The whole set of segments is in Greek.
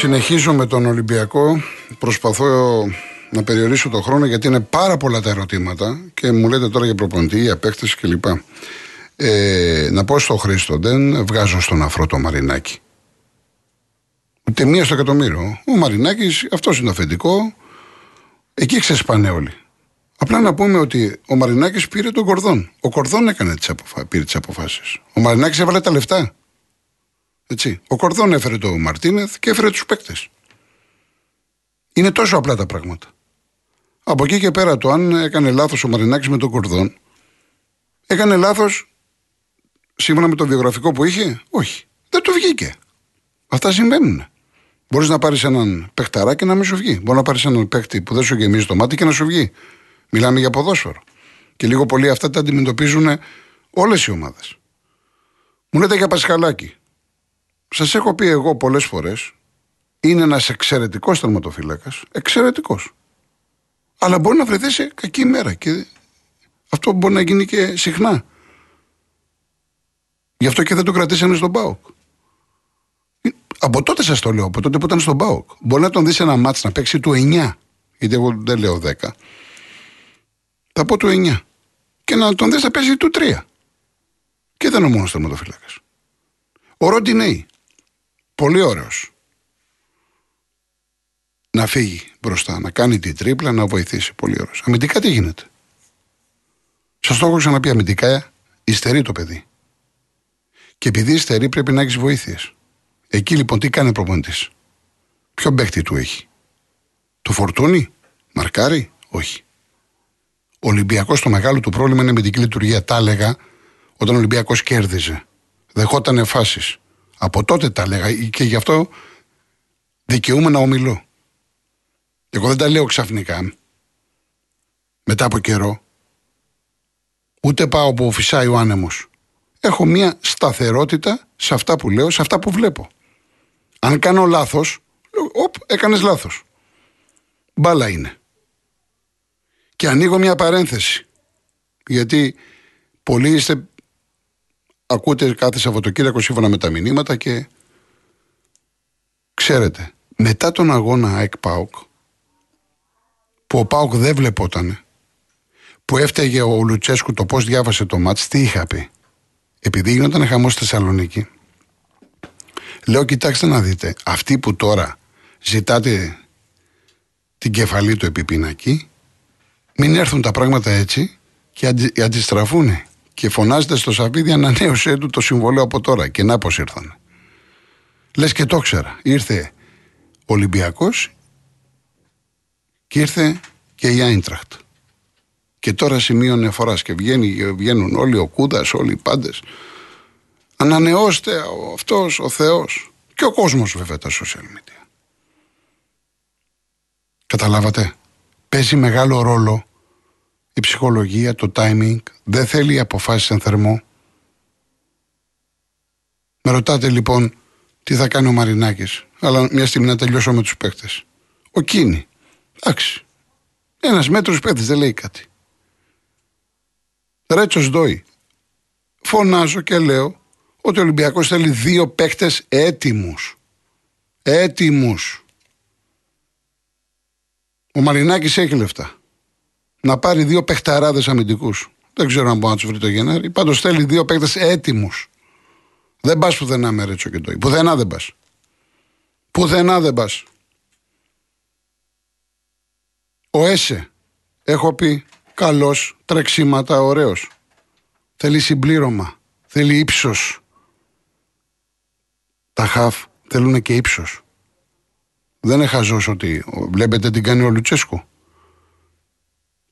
συνεχίζω με τον Ολυμπιακό. Προσπαθώ να περιορίσω το χρόνο γιατί είναι πάρα πολλά τα ερωτήματα και μου λέτε τώρα για προπονητή, για παίχτες κλπ. Ε, να πω στο Χρήστο, δεν βγάζω στον αφρό το Μαρινάκι. Ούτε μία στο εκατομμύριο. Ο Μαρινάκης, αυτός είναι το αφεντικό. Εκεί ξεσπάνε όλοι. Απλά να πούμε ότι ο Μαρινάκης πήρε τον Κορδόν. Ο Κορδόν έκανε τις αποφα... πήρε τις αποφάσεις. Ο Μαρινάκης έβαλε τα λεφτά. Έτσι. Ο Κορδόν έφερε τον Μαρτίνεθ και έφερε τους παίκτες. Είναι τόσο απλά τα πράγματα. Από εκεί και πέρα το αν έκανε λάθος ο Μαρινάκης με τον Κορδόν, έκανε λάθος σύμφωνα με το βιογραφικό που είχε; Όχι. Δεν του βγήκε. Αυτά συμβαίνουν. Μπορείς να πάρεις έναν παιχταρά και να μην σου βγει. Μπορεί να πάρεις έναν παίχτη που δεν σου γεμίζει το μάτι και να σου βγει. Μιλάμε για ποδόσφαιρο. Και λίγο πολύ αυτά τα αντιμετωπίζουν όλες οι ομάδες. Μου λέτε για Πασχαλάκη. Σας έχω πει εγώ πολλές φορές, είναι ένας εξαιρετικός τερματοφύλακα. Εξαιρετικός. Αλλά μπορεί να βρεθεί σε κακή μέρα και αυτό μπορεί να γίνει και συχνά. Γι' αυτό και δεν το κρατήσανε στον Πάοκ. Από τότε σας το λέω, από τότε που ήταν στον Πάοκ. Μπορεί να τον δεις ένα μάτς να παίξει του 9, γιατί εγώ δεν λέω 10. Θα πω του 9. Και να τον δεις να παίζει του 3. Και δεν είναι ο μόνος τερματοφύλακα. Ο Ροντινέη. Πολύ ωραίος. Να φύγει μπροστά, να κάνει την τρίπλα, να βοηθήσει. Πολύ ωραίος. Αμυντικά τι γίνεται; Σας το έχω ξαναπεί αμυντικά, υστερεί το παιδί. Και επειδή υστερεί πρέπει να έχεις βοήθειες. Εκεί λοιπόν τι κάνει ο προπονητής; Ποιο παίχτη του έχει; Το φορτούνι, μαρκάρι, όχι. Ο Ολυμπιακός το μεγάλο του πρόβλημα είναι με την λειτουργία. Τα έλεγα όταν ο Ολυμπιακός κέρδιζε. Δεχόταν φάσεις. Από τότε τα έλεγα και γι' αυτό δικαιούμαι να ομιλώ. Εγώ δεν τα λέω ξαφνικά. Μετά από καιρό. Ούτε πάω που φυσάει ο άνεμος. Έχω μια σταθερότητα σε αυτά που λέω, σε αυτά που βλέπω. Αν κάνω λάθος, λέω, οπ, έκανες λάθος. Μπάλα είναι. Και ανοίγω μια παρένθεση. Γιατί πολλοί είστε, ακούτε κάθε Σαββατοκύριακο σύμφωνα με τα μηνύματα και ξέρετε, μετά τον αγώνα ΑΕΚ ΠΑΟΚ, που ο ΠΑΟΚ δεν βλεπότανε, που έφταιγε ο Λουτσέσκου το πώς διάβασε το μάτς, τι είχα πει. Επειδή γινόταν χαμός στη Θεσσαλονίκη, Λέω, κοιτάξτε να δείτε, αυτοί που τώρα ζητάτε την κεφαλή του επιπίνακη, μην έρθουν τα πράγματα έτσι και αντι, αντιστραφούν. Και φωνάζετε στο Σαββίδι ανανέωσέ του το συμβολέο από τώρα. Και να πώς ήρθαν. Λες και το ξέρα. Ήρθε ο Ολυμπιακός και ήρθε και η Άιντραχτ. Και τώρα σημείωνε εφορά και βγαίνει, βγαίνουν όλοι ο Κούδας, όλοι οι πάντες Ανανεώστε ο αυτός ο Θεός και ο κόσμος βέβαια τα social media. Καταλάβατε. Παίζει μεγάλο ρόλο η ψυχολογία, το timing. Δεν θέλει αποφάσεις εν θερμό. Με ρωτάτε λοιπόν τι θα κάνει ο Μαρινάκης. Αλλά μια στιγμή να τελειώσω με τους παίκτες. Ο Κίνη. Εντάξει. Ένας μέτρος παίκτης δεν λέει κάτι. Ρέτσος Ντόι. Φωνάζω και λέω ότι ο Ολυμπιακός θέλει δύο παίκτες έτοιμους. Έτοιμους. Ο Μαρινάκης έχει λεφτά. Να πάρει δύο παιχταράδες αμυντικούς. Δεν ξέρω αν μπορεί να τους βρει το Γενάρη. Πάντως θέλει δύο παίκτες έτοιμους. Δεν πας πουθενά με Ρέτσο και το Πουθενά δεν πας. Πουθενά δεν πας. Ο Έσε, έχω πει, καλός, τρεξίματα, ωραίος. Θέλει συμπλήρωμα, θέλει ύψος, τα χαφ θέλουν και ύψος. Δεν είναι χαζό ότι βλέπετε τι κάνει ο Λουτσέσκο.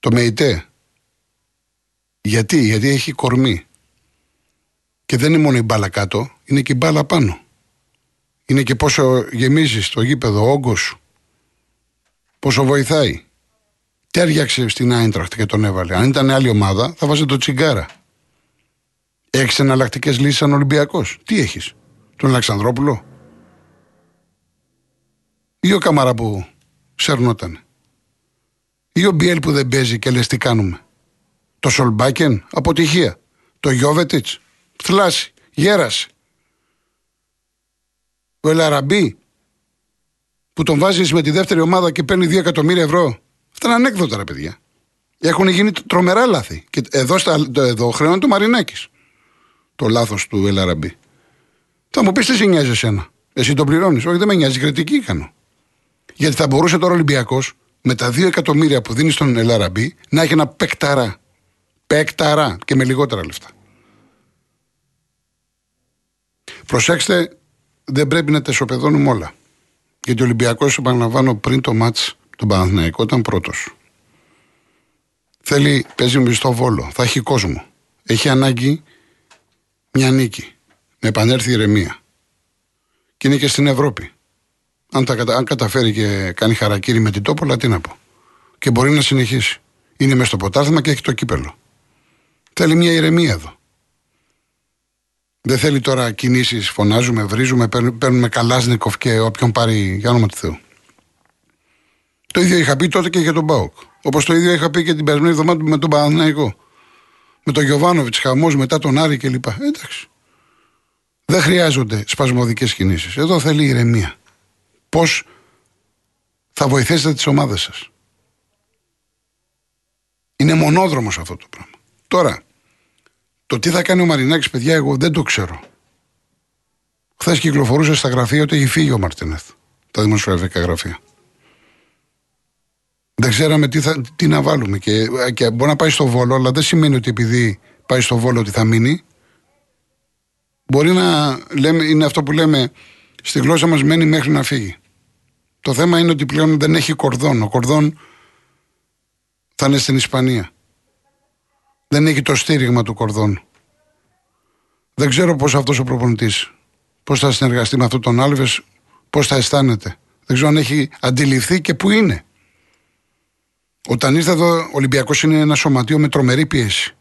Το ΜΕΙΤΕ. Γιατί, γιατί έχει κορμί. Και δεν είναι μόνο η μπάλα κάτω, είναι και η μπάλα πάνω. Είναι και πόσο γεμίζεις το γήπεδο, ο όγκος σου. Πόσο βοηθάει. Τέριαξε στην Άιντραχτ και τον έβαλε. Αν ήταν άλλη ομάδα, θα βάζει το τσιγκάρα. Έχεις εναλλακτικές λύσεις σαν Ολυμπιακός. Τι έχεις τον Αλεξανδρόπουλο ή ο Καμαρά που σέρνονταν ή ο Μπιέλ που δεν παίζει και λες τι κάνουμε το Σολμπάκεν αποτυχία το Γιώβετιτς θλάση γέρασε ο Ελαραμπή που τον βάζεις με τη δεύτερη ομάδα και παίρνει 2 εκατομμύρια ευρώ. Αυτά είναι ανέκδοτα, ρε παιδιά. Έχουν γίνει τρομερά λάθη. Και εδώ, στα, εδώ χρεώνει το Μαρινάκης. Το λάθος του Ελαραμπή. Θα μου πεις τι σε νοιάζει εσένα. Εσύ τον πληρώνεις. Όχι, δεν με νοιάζει. Κριτική κάνω. Γιατί θα μπορούσε τώρα ο Ολυμπιακός με τα 2 εκατομμύρια που δίνεις στον Ελαραμπή να έχει ένα πεκταρά. Πεκταρά και με λιγότερα λεφτά. Προσέξτε, δεν πρέπει να τα ισοπεδώνουμε όλα. Γιατί ο Ολυμπιακός, επαναλαμβάνω, πριν το μάτς τον Παναθηναϊκό ήταν πρώτος. Θέλει, παίζει με στο βόλο, θα έχει κόσμο. Έχει ανάγκη μια νίκη. Να επανέλθει η ηρεμία. Και είναι και στην Ευρώπη. Αν, τα, αν καταφέρει και κάνει χαρακτήρι με την τόπολα, τι να πω. Και μπορεί να συνεχίσει. Είναι μέσα στο ποτάθλημα και έχει το κύπελο. Θέλει μια ηρεμία εδώ. Δεν θέλει τώρα κινήσεις, φωνάζουμε, βρίζουμε, παίρνουμε Καλάσνικοφ και όποιον πάρει για όνομα του Θεού. Το ίδιο είχα πει τότε και για τον Μπάουκ. Όπως το ίδιο είχα πει και την περασμένη εβδομάδα με τον Παναναναϊκό. Με τον Γιωβάνοβιτς, χαμός μετά τον Άρη κλπ. Εντάξει. Δεν χρειάζονται σπασμωδικές κινήσεις. Εδώ θέλει ηρεμία. Πώς θα βοηθήσετε τις ομάδες σας. Είναι μονόδρομος αυτό το πράγμα. Τώρα, το τι θα κάνει ο Μαρινάκης, παιδιά, εγώ δεν το ξέρω. Χθες κυκλοφορούσε στα γραφεία ότι έχει φύγει ο Μαρτίνεθ. Τα δημοσιογραφικά γραφεία. Δεν ξέραμε τι, θα, τι να βάλουμε. Και, και μπορεί να πάει στο βόλο, αλλά δεν σημαίνει ότι επειδή πάει στο βόλο ότι θα μείνει. Μπορεί να λέμε, είναι αυτό που λέμε, στη γλώσσα μας μένει μέχρι να φύγει. Το θέμα είναι ότι πλέον δεν έχει κορδόν. Ο κορδόν θα είναι στην Ισπανία. Δεν έχει το στήριγμα του κορδόν. Δεν ξέρω πώς αυτός ο προπονητής, πώς θα συνεργαστεί με αυτόν τον Άλβες, πώς θα αισθάνεται. Δεν ξέρω αν έχει αντιληφθεί και πού είναι. Όταν ήρθε εδώ, ο Ολυμπιακός είναι ένα σωματείο με τρομερή πίεση.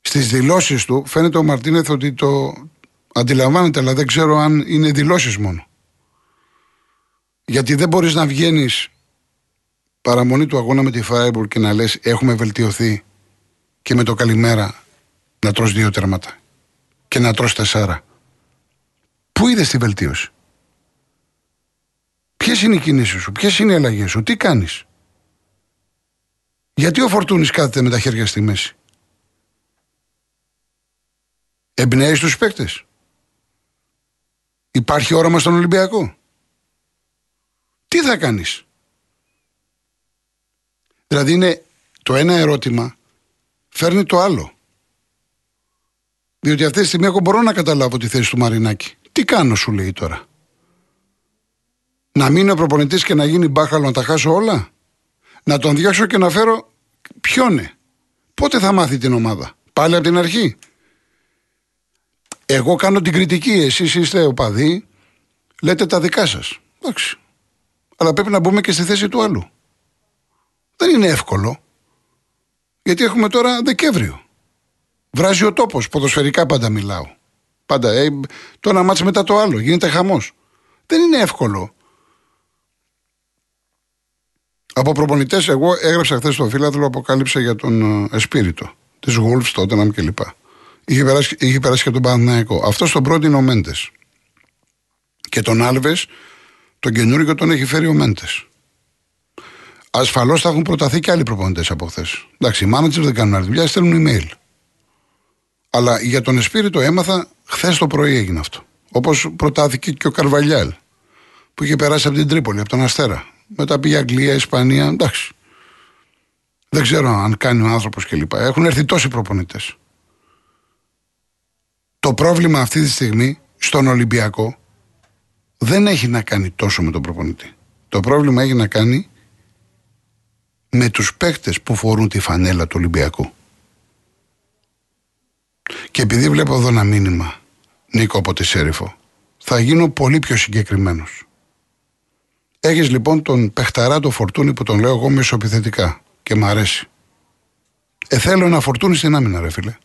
Στις δηλώσεις του φαίνεται ο Μαρτίνεθ ότι το αντιλαμβάνεται, αλλά δεν ξέρω αν είναι δηλώσεις μόνο. Γιατί δεν μπορείς να βγαίνεις παραμονή του αγώνα με τη Φράιμπουργκ και να λες: Έχουμε βελτιωθεί και με το καλημέρα να τρως δύο τερματά και να τρως τεσσάρα. Πού είδες τη βελτίωση; Ποιες είναι οι κινήσεις σου, ποιες είναι οι αλλαγές σου, τι κάνεις; Γιατί ο Φορτούνης κάθεται με τα χέρια στη μέση; Εμπνέεις τους παίκτες; Υπάρχει όραμα στον Ολυμπιακό; Τι θα κάνεις; Δηλαδή είναι το ένα ερώτημα φέρνει το άλλο. Διότι αυτή τη στιγμή εγώ μπορώ να καταλάβω τη θέση του Μαρινάκη. Τι κάνω, σου λέει τώρα. Να μείνει ο προπονητής και να γίνει μπάχαλο να τα χάσω όλα; Να τον διώξω και να φέρω ποιον; Πότε θα μάθει την ομάδα; Πάλι από την αρχή; Εγώ κάνω την κριτική. Εσείς είστε οπαδοί. Λέτε τα δικά σας. Εντάξει. Αλλά πρέπει να μπούμε και στη θέση του άλλου. Δεν είναι εύκολο. Γιατί έχουμε τώρα Δεκέμβριο. Βράζει ο τόπος. Ποδοσφαιρικά πάντα μιλάω. Πάντα. Ε, το ένα μάτσε μετά το άλλο. Γίνεται χαμός. Δεν είναι εύκολο. Από προπονητές, εγώ έγραψα χθες στο φίλαθλο, αποκάλυψε για τον ε, Εσπίριτο. Της Γούλφ, τότε να κλπ. Είχε περάσει, είχε περάσει και τον Παναθηναϊκό. Αυτό τον πρώτο είναι ο Μέντες. Και τον Άλβες, τον καινούριο τον έχει φέρει ο Μέντες. Ασφαλώς θα έχουν προταθεί και άλλοι προπονητές από χθες. Εντάξει, οι μάνατζερ δεν κάνουν άλλη δουλειά, στέλνουν email. Αλλά για τον Εσπίριτο έμαθα χθες το πρωί έγινε αυτό. Όπως προτάθηκε και ο Καρβαλιάλ που είχε περάσει από την Τρίπολη, από τον Αστέρα. Μετά πήγε Αγγλία, Ισπανία, εντάξει. Δεν ξέρω αν κάνει ο άνθρωπος κλπ. Έχουν έρθει τόσοι προπονητές. Το πρόβλημα αυτή τη στιγμή στον Ολυμπιακό δεν έχει να κάνει τόσο με τον προπονητή. Το πρόβλημα έχει να κάνει με τους παίχτες που φορούν τη φανέλα του Ολυμπιακού. Και επειδή βλέπω εδώ ένα μήνυμα, Νίκο από τη Σέριφο, θα γίνω πολύ πιο συγκεκριμένος. Έχεις λοιπόν τον παιχταρά το φορτούνι που τον λέω εγώ μεσοπιθετικά και μ' αρέσει. Ε, θέλω ένα φορτούνι στην άμυνα, ρε φίλε.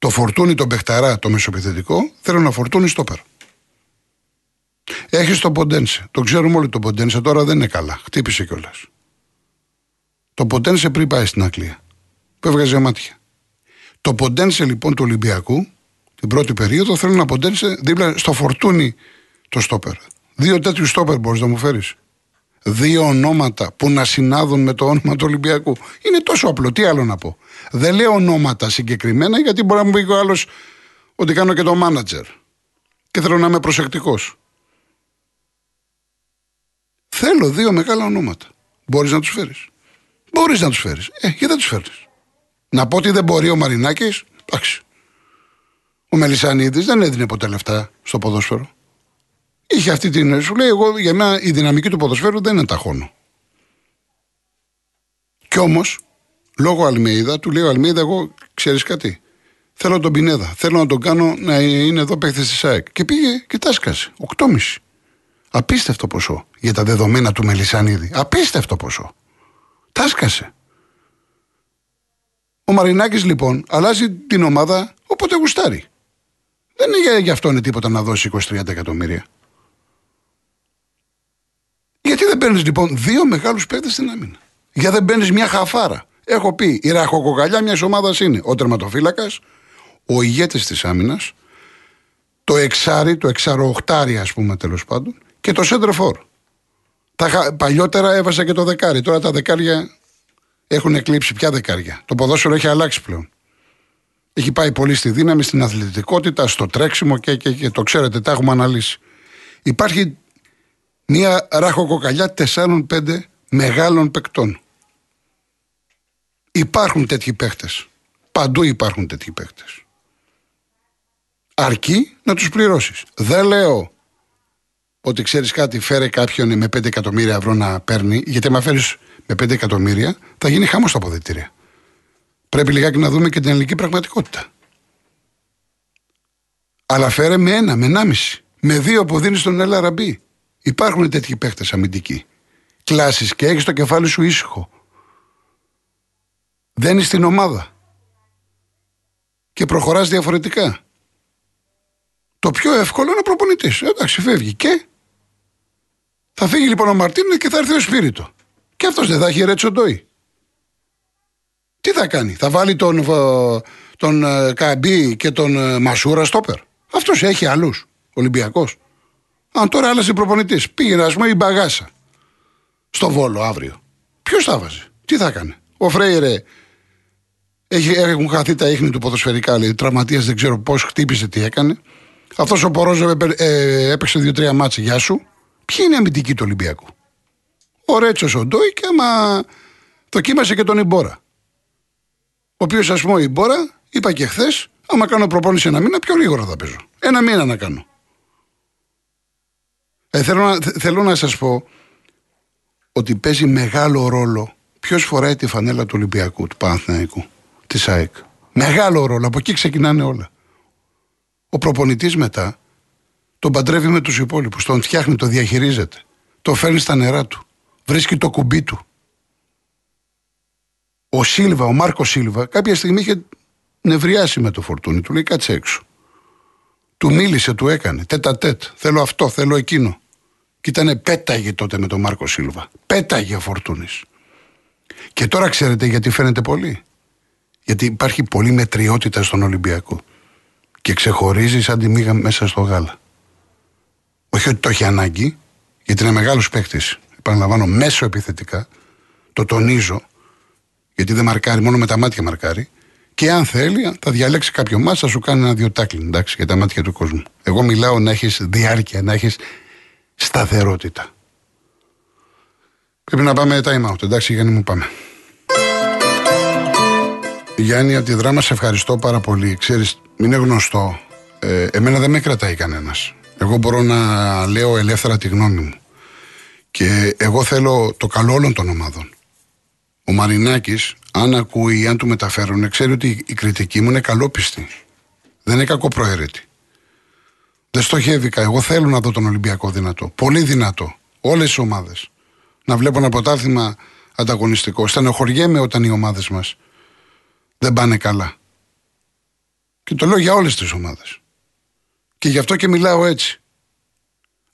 Το φορτούνι, τον παιχταρά, το μεσοπιθετικό, θέλω ένα φορτούνι στο πέρα. Έχεις τον Ποντένσε. Το ξέρουμε όλοι τον Ποντένσε, τώρα δεν είναι καλά. Χτύπησε κιόλας. Το Ποντένσε πριν πάει στην Αγγλία. Που έβγαζε μάτια. Το Ποντένσε λοιπόν του Ολυμπιακού, την πρώτη περίοδο, θέλω να Ποντένσε δίπλα στο φορτούνι το στόπερ. Δύο τέτοιου στόπερ μπορείς να μου φέρεις. Δύο ονόματα που να συνάδουν με το όνομα του Ολυμπιακού. Είναι τόσο απλό. Τι άλλο να πω. Δεν λέω ονόματα συγκεκριμένα γιατί μπορεί να μου πει ο άλλος ότι κάνω και το μάνατζερ. Και θέλω να είμαι προσεκτικός. Θέλω δύο μεγάλα ονόματα. Μπορείς να τους φέρεις. Μπορείς να τους φέρεις. Ε, γιατί δεν τους φέρει. Να πω ότι δεν μπορεί ο Μαρινάκης. Εντάξει. Ο Μελισανίδης δεν έδινε ποτέ λεφτά στο ποδόσφαιρο. Είχε αυτή την. Σου λέει, εγώ για μένα η δυναμική του ποδοσφαίρου δεν είναι ταχώνω. Κι όμως, λόγω Αλμέιδα, του λέει ο Αλμέιδα, εγώ ξέρεις κάτι. Θέλω τον Πινέδα. Θέλω να τον κάνω να είναι εδώ παίχτη της ΣΑΕΚ. Και πήγε και τάσκασε. 8,5. Απίστευτο ποσό για τα δεδομένα του Μελισανίδη. Απίστευτο ποσό. Τάσκασε. Ο Μαρινάκης λοιπόν αλλάζει την ομάδα όποτε γουστάρει. Δεν είναι για, για αυτόν τίποτα να δώσει 23 εκατομμύρια. Γιατί δεν παίρνεις λοιπόν δύο μεγάλους παίκτες στην άμυνα; Γιατί δεν παίρνεις μια χαφάρα; Έχω πει, η ραχοκοκαλιά μιας ομάδας είναι ο τερματοφύλακας, ο ηγέτης της άμυνας, το εξάρι, το εξαροοχτάρι ας πούμε τέλος πάντων, και το center for. Τα, παλιότερα έβαζα και το δεκάρι. Τώρα τα δεκάρια έχουν εκλείψει πια δεκάρια. Το ποδόσφαιρο έχει αλλάξει πλέον. Έχει πάει πολύ στη δύναμη, στην αθλητικότητα, στο τρέξιμο και, και, και το ξέρετε, τα έχουμε αναλύσει. Υπάρχει μια ραχοκοκαλιά 4-5 μεγάλων παικτών. Υπάρχουν τέτοιοι παίχτες. Παντού υπάρχουν τέτοιοι παίχτες. Αρκεί να τους πληρώσεις. Δεν λέω ότι ξέρεις κάτι, φέρε κάποιον με 5 εκατομμύρια ευρώ να παίρνει, γιατί με φέρεις με 5 εκατομμύρια, θα γίνει χαμός στα αποδητήρια. Πρέπει λιγάκι να δούμε και την ελληνική πραγματικότητα. Αλλά φέρε με ένα, με ενάμιση. Με δύο που δίνεις στον Ελαραμπή. Υπάρχουν τέτοιοι παίχτες αμυντικοί. Κλάσεις και έχεις το κεφάλι σου ήσυχο. Δεν είσαι στην ομάδα. Και προχωράς διαφορετικά. Το πιο εύκολο είναι ο προπονητής. Εντάξει, φεύγει. Και θα φύγει λοιπόν ο Μαρτίνο και θα έρθει ο Σπύριτο. Και αυτός δεν θα έχει ρέτσο ντόι. Τι θα κάνει, θα βάλει τον, ε, τον ε, Καμπί και τον ε, Μασούρα στόπερ; Αυτός έχει άλλους. Ολυμπιακός. Αν τώρα άλλασε προπονητής, πήγαινε ας πούμε η μπαγάσα στο βόλο αύριο. Ποιος θα βάζει, τι θα κάνει; Ο Φρέιρε έχει, έχουν χαθεί τα ίχνη του ποδοσφαιρικά, λέει. Τραυματίας δεν ξέρω πώς χτύπησε, τι έκανε. Αυτός ο Πορόζο ε, έπαιξε δύο-τρία μάτσε. Γεια σου. Ποιοι είναι οι αμυντικοί του Ολυμπιακού; Ο Ρέτσος ο Ντόι και άμα δοκίμασε και τον Ιμπόρα. Ο οποίος, ας πούμε, η Ιμπόρα, είπα και χθες, άμα κάνω προπόνηση ένα μήνα, πιο γρήγορα θα παίζω. Ένα μήνα να κάνω. Ε, θέλω να, θέλω να σας πω ότι παίζει μεγάλο ρόλο ποιος φοράει τη φανέλα του Ολυμπιακού, του Παναθηναϊκού, της ΑΕΚ. Μεγάλο ρόλο, από εκεί ξεκινάνε όλα. Ο προπονητής μετά τον παντρεύει με τους υπόλοιπους, τον φτιάχνει, τον διαχειρίζεται. Το φέρνει στα νερά του. Βρίσκει το κουμπί του. Ο Σίλβα, ο Μάρκος Σίλβα, κάποια στιγμή είχε νευριάσει με το φορτούνι. Του λέει κάτσε έξω. Του μίλησε, του έκανε. Τέτα τέτ. Θέλω αυτό, θέλω εκείνο. Και ήταν πέταγε τότε με τον Μάρκο Σίλβα. Πέταγε ο Φορτούνης. Και τώρα ξέρετε γιατί φαίνεται πολύ. Γιατί υπάρχει πολύ μετριότητα στον Ολυμπιακό. Και ξεχωρίζει σαν τη μήγα μέσα στο γάλα. Όχι ότι το έχει ανάγκη, γιατί είναι μεγάλος παίκτης. Επαναλαμβάνω, μέσω επιθετικά. Το τονίζω, γιατί δεν μαρκάρει, μόνο με τα μάτια μαρκάρει. Και αν θέλει, θα διαλέξει κάποιο μάτσα, θα σου κάνει ένα-δύο τάκλιν, εντάξει, για τα μάτια του κόσμου. Εγώ μιλάω να έχεις διάρκεια, να έχεις σταθερότητα. Πρέπει να πάμε time out, εντάξει, Γιάννη μου πάμε. Γιάννη, από τη δράμα σε ευχαριστώ πάρα πολύ. Ξέρεις, είναι γνωστό. Ε, εμένα δεν με κρατάει κανένας. Εγώ μπορώ να λέω ελεύθερα τη γνώμη μου. Και εγώ θέλω το καλό όλων των ομάδων. Ο Μαρινάκης, αν ακούει ή αν του μεταφέρουν, ξέρει ότι η κριτική μου είναι καλόπιστη. Δεν είναι κακοπροαίρετη. Δεν στοχεύει Εγώ θέλω να δω τον Ολυμπιακό δυνατό. Πολύ δυνατό. Όλες τι ομάδες. Να βλέπω ένα πρωτάθλημα ανταγωνιστικό. Στενοχωριέμαι όταν οι ομάδες μας δεν πάνε καλά. Και το λέω για όλες τις ομάδες. Και γι' αυτό και μιλάω έτσι.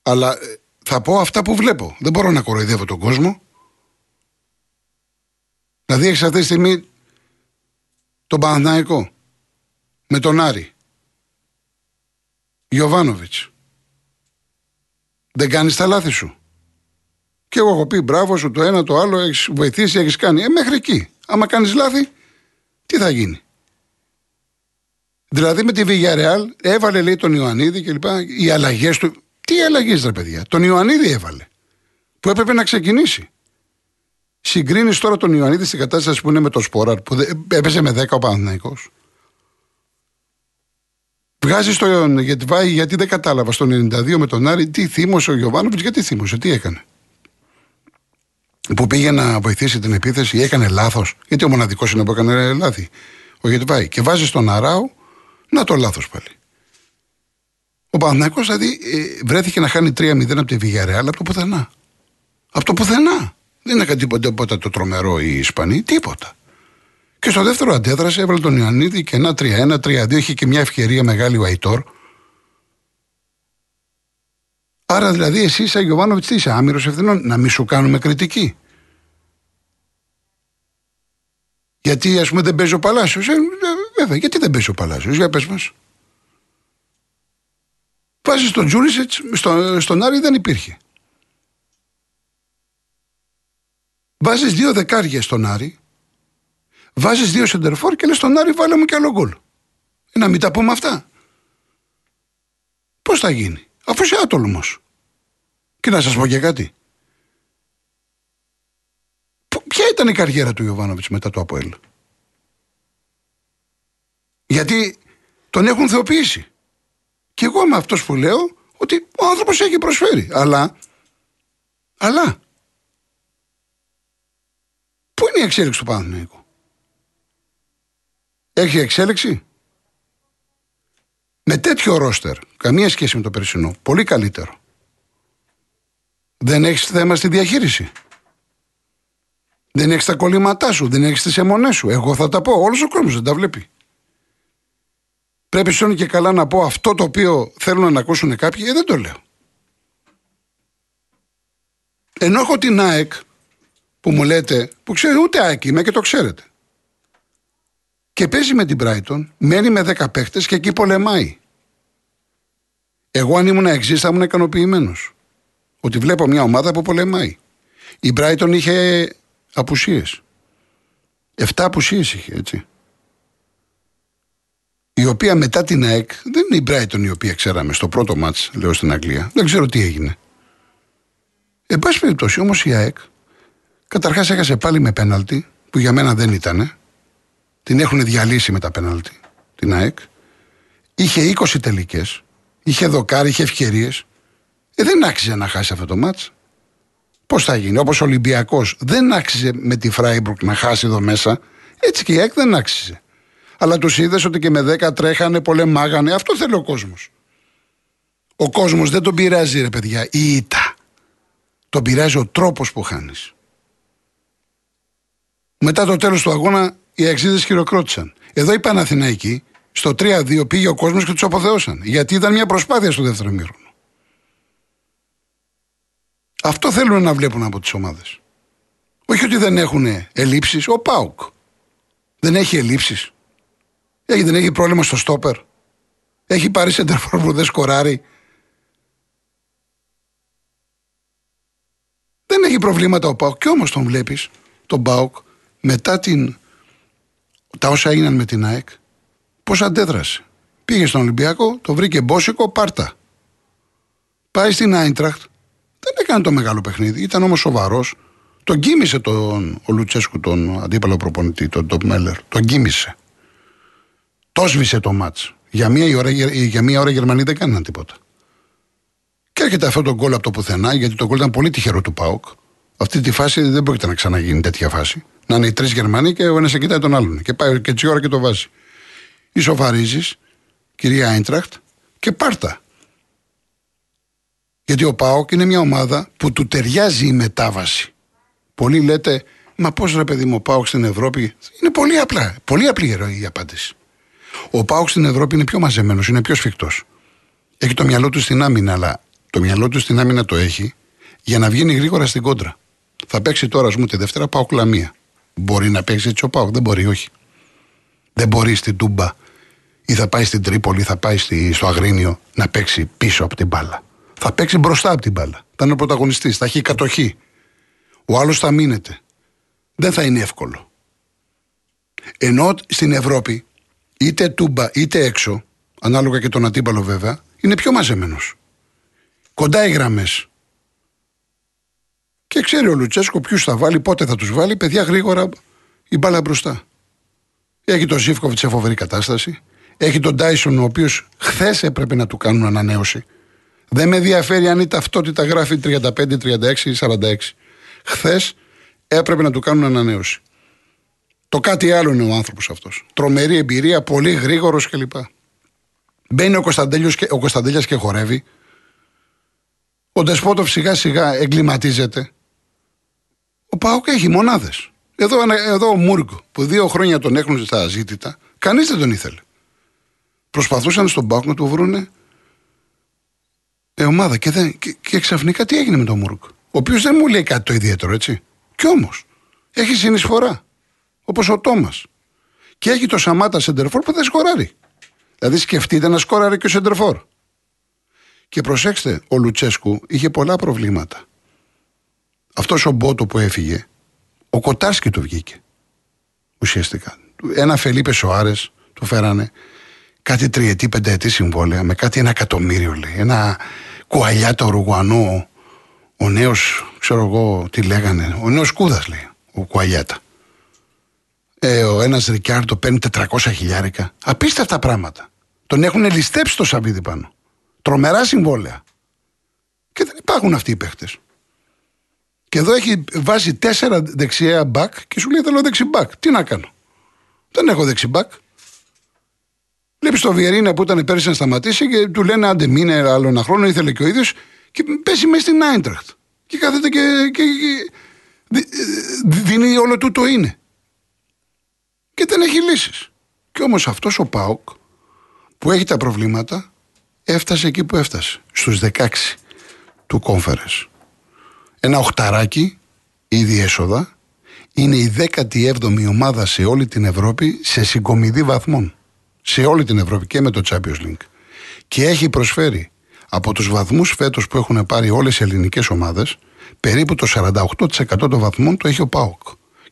Αλλά ε, θα πω αυτά που βλέπω. Δεν μπορώ να κοροϊδεύω τον κόσμο. Δηλαδή έχεις αυτή τη στιγμή τον Παναθηναϊκό με τον Άρη. Γιωβάνοβιτς. Δεν κάνεις τα λάθη σου. Και εγώ έχω πει μπράβο σου το ένα το άλλο, έχεις βοηθήσει, έχεις κάνει. Ε, μέχρι εκεί. Άμα κάνεις λάθη, τι θα γίνει; Δηλαδή με τη Villarreal έβαλε λέει τον Ιωαννίδη και λοιπά. Οι αλλαγές του. Τι αλλαγές ρε παιδιά; Τον Ιωαννίδη έβαλε. Που έπρεπε να ξεκινήσει. Συγκρίνεις τώρα τον Ιωαννίδη στην κατάσταση που είναι με το Σπόρα που έπαιζε με 10 ο Παναθυναϊκό. Βγάζεις τον Γετβάη γιατί δεν κατάλαβα στον 92 με τον Άρη τι θύμωσε ο Γιωβάνοβιτς, γιατί θύμωσε, τι έκανε; Που πήγε να βοηθήσει την επίθεση, έκανε λάθος. Γιατί ο μοναδικός είναι που έκανε λάθη. Ο Γετβάη. Και βάζει τον Αράου, να το λάθος πάλι. Ο Παναθυναϊκό δηλαδή ε, βρέθηκε να χάνει 3-0 από τη Βηγιαρεάλ από το πουθενά. Από το πουθενά. Δεν έκανε τίποτα το τρομερό οι Ισπανοί, τίποτα. Και στο δεύτερο αντέδρασε, έβαλε τον Ιωαννίδη και ένα 3-1, 3-2. Είχε και μια ευκαιρία μεγάλη ο Αϊτόρ. Άρα δηλαδή εσύ είσαι Γιωβάνοβιτς, τι είσαι άμυρος ευθυνών, να μην σου κάνουμε κριτική. Γιατί ας πούμε δεν παίζει ο Παλάσιος. Ε, βέβαια, γιατί δεν παίζει ο Παλάσιος, για πες μας. Βάζεις τον Τζούρισετ, στο, στον Άρη δεν υπήρχε. Βάζεις δύο δεκάρια στον Άρη Βάζεις δύο σεντερφόρ και λες τον Άρη, βάλε μου και άλλο γκολ. Ε, να μην τα πούμε αυτά. Πώς θα γίνει, αφού είσαι άτολμος. Και να σας πω και κάτι. Ποια ήταν η καριέρα του Ιωβάνοβιτς μετά το Αποέλ; Γιατί τον έχουν θεοποιήσει. Και εγώ είμαι αυτός που λέω ότι ο άνθρωπος έχει προσφέρει. Αλλά, αλλά, πού είναι η εξέλιξη του Παναθηναϊκού; Έχει εξέλιξη; Με τέτοιο ρόστερ, καμία σχέση με το περσινό, πολύ καλύτερο. Δεν έχεις θέμα στη διαχείριση. Δεν έχεις τα κολλήματά σου, δεν έχεις τις αιμονές σου. Εγώ θα τα πω. Όλος ο κόσμος δεν τα βλέπει. Πρέπει σώνει και καλά να πω αυτό το οποίο θέλουν να ακούσουν κάποιοι, ε, δεν το λέω. Ενώ έχω την ΑΕΚ που μου λέτε, που ξέρετε ούτε ΑΕΚ είμαι και το ξέρετε και παίζει με την Brighton, μένει με 10 παίχτες και εκεί πολεμάει. Εγώ, αν ήμουν εξής, θα ήμουν ικανοποιημένος. Ότι βλέπω μια ομάδα που πολεμάει. Η Brighton είχε απουσίες. Εφτά απουσίες είχε, έτσι. Η οποία μετά την ΑΕΚ, δεν είναι η Brighton η οποία ξέραμε στο πρώτο μάτς, λέω στην Αγγλία. Δεν ξέρω τι έγινε. Εν πάση περιπτώσει, όμως η ΑΕΚ, καταρχάς έχασε πάλι με πέναλτι, που για μένα δεν ήταν. Την έχουν διαλύσει με τα πέναλτι, την ΑΕΚ. Είχε 20 τελικές. Είχε δοκάρι, είχε ευκαιρίες. Ε, δεν άξιζε να χάσει αυτό το ματς. Πώς θα γίνει, όπως ο Ολυμπιακός δεν άξιζε με τη Φράιμπουργκ να χάσει εδώ μέσα, έτσι και η ΑΕΚ δεν άξιζε. Αλλά τους είδες ότι και με 10 τρέχανε, πολεμάγανε. Αυτό θέλει ο κόσμος. Ο κόσμος δεν τον πειράζει, ρε παιδιά, η ήττα. Τον πειράζει ο τρόπος που χάνεις. Μετά το τέλος του αγώνα οι αξίδε χειροκρότησαν. Εδώ οι Παναθηναϊκοί στο 3-2 πήγε ο κόσμος και τους αποθεώσαν. Γιατί ήταν μια προσπάθεια στο δεύτερο μήχρονο. Αυτό θέλουν να βλέπουν από τις ομάδες. Όχι ότι δεν έχουν ελλείψεις. Ο Πάουκ δεν έχει ελλείψεις. Έχει, δεν έχει πρόβλημα στο στόπερ. Έχει πάρει σεντερφόρ που δεν σκοράρει. Δεν έχει προβλήματα ο Πάουκ. Και όμως τον βλέπεις, τον Πάουκ, μετά την τα όσα έγιναν με την ΑΕΚ, πώς αντέδρασε. Πήγε στον Ολυμπιακό, το βρήκε μπόσικο, πάρτα. Πάει στην Άιντραχτ, δεν έκανε το μεγάλο παιχνίδι, ήταν όμως σοβαρός. Τον κοίμησε τον, ο Λουτσέσκου, τον αντίπαλο προπονητή, τον Ντόπ Μέλλερ. Τον κοίμησε. Το σβήσε το μάτς. Για μία, ώρα, για μία ώρα οι Γερμανοί δεν κάναν τίποτα. Και έρχεται αυτό το γκολ από το πουθενά, γιατί το γκολ ήταν πολύ τυχερό του Πάουκ. Αυτή τη φάση δεν πρόκειται να ξαναγίνει τέτοια φάση. Να είναι οι τρεις Γερμανοί και ο ένας κοιτάει τον άλλον. Και πάει και έτσι ώρα και το βάζει. Ισοφαρίζεις, κυρία Άιντραχτ, και πάρτα. Γιατί ο Πάοκ είναι μια ομάδα που του ταιριάζει η μετάβαση. Πολλοί λέτε, μα πώς ρε παιδί μου, ο Πάοκ στην Ευρώπη. Είναι πολύ απλά. Πολύ απλή η απάντηση. Ο Πάοκ στην Ευρώπη είναι πιο μαζεμένος, είναι πιο σφιχτός. Έχει το μυαλό του στην άμυνα, αλλά το μυαλό του στην άμυνα το έχει για να βγαίνει γρήγορα στην κόντρα. Θα παίξει τώρα, ας πούμε, τη Δευτέρα Πάοκ Λαμία. Μπορεί να παίξει έτσι ο Πάοκ, δεν μπορεί, όχι. Δεν μπορεί στην Τούμπα ή θα πάει στην Τρίπολη, θα πάει στη, στο Αγρίνιο να παίξει πίσω από την μπάλα. Θα παίξει μπροστά από την μπάλα. Θα είναι ο πρωταγωνιστής. Θα έχει κατοχή. Ο άλλος θα μείνεται. Δεν θα είναι εύκολο. Ενώ στην Ευρώπη, είτε τούμπα είτε έξω, ανάλογα και τον αντίπαλο βέβαια, είναι πιο μαζεμένος. Κοντά οι γραμμές. Και ξέρει ο Λουτσέσκο ποιους θα βάλει, πότε θα τους βάλει, παιδιά γρήγορα η μπάλα μπροστά. Έχει τον Ζήφκοβιτ σε φοβερή κατάσταση. Έχει τον Τάισον, ο οποίος χθες έπρεπε να του κάνουν ανανέωση. Δεν με ενδιαφέρει αν η ταυτότητα γράφει 35, 36 ή 46. Χθες έπρεπε να του κάνουν ανανέωση. Το κάτι άλλο είναι ο άνθρωπος αυτός. Τρομερή εμπειρία, πολύ γρήγορος κλπ. Μπαίνει ο Κωνσταντέλια και, και χορεύει. Ο Ντεσπότοφ σιγά σιγά εγκληματίζεται. Ο Πάοκ έχει μονάδες. Εδώ, εδώ ο Μούργκ που δύο χρόνια τον έχουν στα ζήτητα, κανείς δεν τον ήθελε. Προσπαθούσαν στον Πάοκ να του βρούνε ε, ομάδα και, δεν, και, και ξαφνικά τι έγινε με τον Μούργκ. Ο οποίος δεν μου λέει κάτι το ιδιαίτερο, έτσι. Κι όμως έχει συνεισφορά. Όπως ο Τόμας. Και έχει το Σαμάτα Σεντερφόρ που δεν σκοράρει. Δηλαδή σκεφτείτε να σκόραρε και ο Σεντερφόρ. Και προσέξτε, ο Λουτσέσκου είχε πολλά προβλήματα. Αυτός ο Μπότο που έφυγε, ο Κοτάρσκι του βγήκε. Ουσιαστικά. Ένα Φελίπε Σοάρες του φέρανε κάτι τριετή, πενταετή συμβόλαια με κάτι ένα εκατομμύριο λέει. Ένα κουαλιάτο Ρουγουανό, ο νέος, ξέρω εγώ τι λέγανε, ο νέος Κούδας λέει, ο Κουαλιάτα. Ε, ο ένας Ρικάρντο παίρνει 400 χιλιάρικα. Απίστευτα πράγματα. Τον έχουν ληστέψει το σαβίδι πάνω. Τρομερά συμβόλαια. Και δεν υπάρχουν αυτοί οι παίχτες. Και εδώ έχει βάζει τέσσερα δεξιά μπακ και σου λέει θέλω δεξιμπακ. Τι να κάνω; Δεν έχω δεξιμπακ. Βλέπεις το Βιερίνα που ήταν πέρυσι να σταματήσει και του λένε άντε μήνε άλλο ένα χρόνο, ήθελε και ο ίδιος και πέσει μέσα στην Άιντραχτ. Και κάθεται και, και, και δίνει όλο του το είναι. Και δεν έχει λύσεις. Και όμως αυτός ο Πάοκ που έχει τα προβλήματα έφτασε εκεί που έφτασε. Στους 16 του κόμφερες. Ένα οχταράκι ήδη έσοδα είναι η 17η ομάδα σε όλη την Ευρώπη σε συγκομιδή βαθμών σε όλη την Ευρώπη και με το Champions League. Και έχει προσφέρει από τους βαθμούς φέτος που έχουν πάρει όλες οι ελληνικές ομάδες, περίπου το 48% των βαθμών το έχει ο ΠΑΟΚ.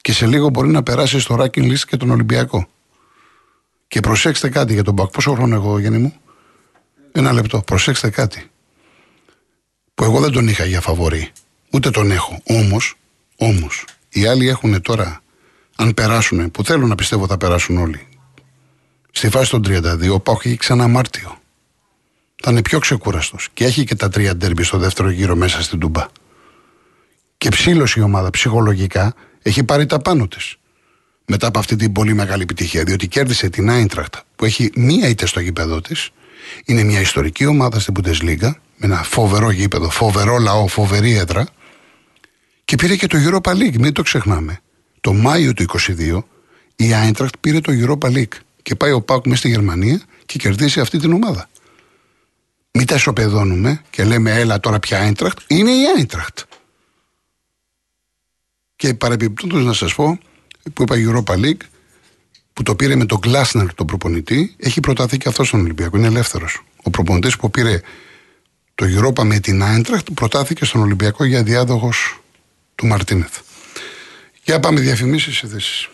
Και σε λίγο μπορεί να περάσει στο ranking list και τον Ολυμπιακό. Και προσέξτε κάτι για τον ΠΑΟΚ. Πόσο χρόνο εγώ, Γιάννη μου; Ένα λεπτό. Προσέξτε κάτι. Που εγώ δεν τον είχα για φαβορή. Ούτε τον έχω. Όμως, όμως, οι άλλοι έχουν τώρα, αν περάσουν, που θέλω να πιστεύω θα περάσουν όλοι, Στη φάση των 32 ο Πάοκ έχει ξανά Μάρτιο. Θα είναι πιο ξεκούραστος. Και έχει και τα τρία ντέρμπι στο δεύτερο γύρο μέσα στην Τούμπα. Και ψήλωση η ομάδα ψυχολογικά έχει πάρει τα πάνω της. Μετά από αυτή την πολύ μεγάλη επιτυχία. Διότι κέρδισε την Άιντραχτ που έχει μία ήττε στο γήπεδο της. Είναι μια ιστορική ομάδα στην Bundesliga με ένα φοβερό γήπεδο, φοβερό λαό, φοβερή έδρα. Και πήρε και το Europa League, μην το ξεχνάμε. Το Μάιο του 22 η Άιντραχτ πήρε το Europa League και πάει ο Πάουκ μέσα στη Γερμανία και κερδίσει αυτή την ομάδα. Μην τα ισοπεδώνουμε και λέμε έλα τώρα πια Άιντραχτ. Είναι η Άιντραχτ. Και παρεμπιπτόντως να σας πω που είπα Europa League που το πήρε με τον Γκλάσνερ τον προπονητή έχει προταθεί και αυτός στον Ολυμπιακό. Είναι ελεύθερος. Ο προπονητής που πήρε το Europa με την Άιντραχτ προτάθηκε στον Ολυμπιακό για διάδοχος του Μαρτίνεθ. Για πάμε διαφημίσεις ειδήσεις.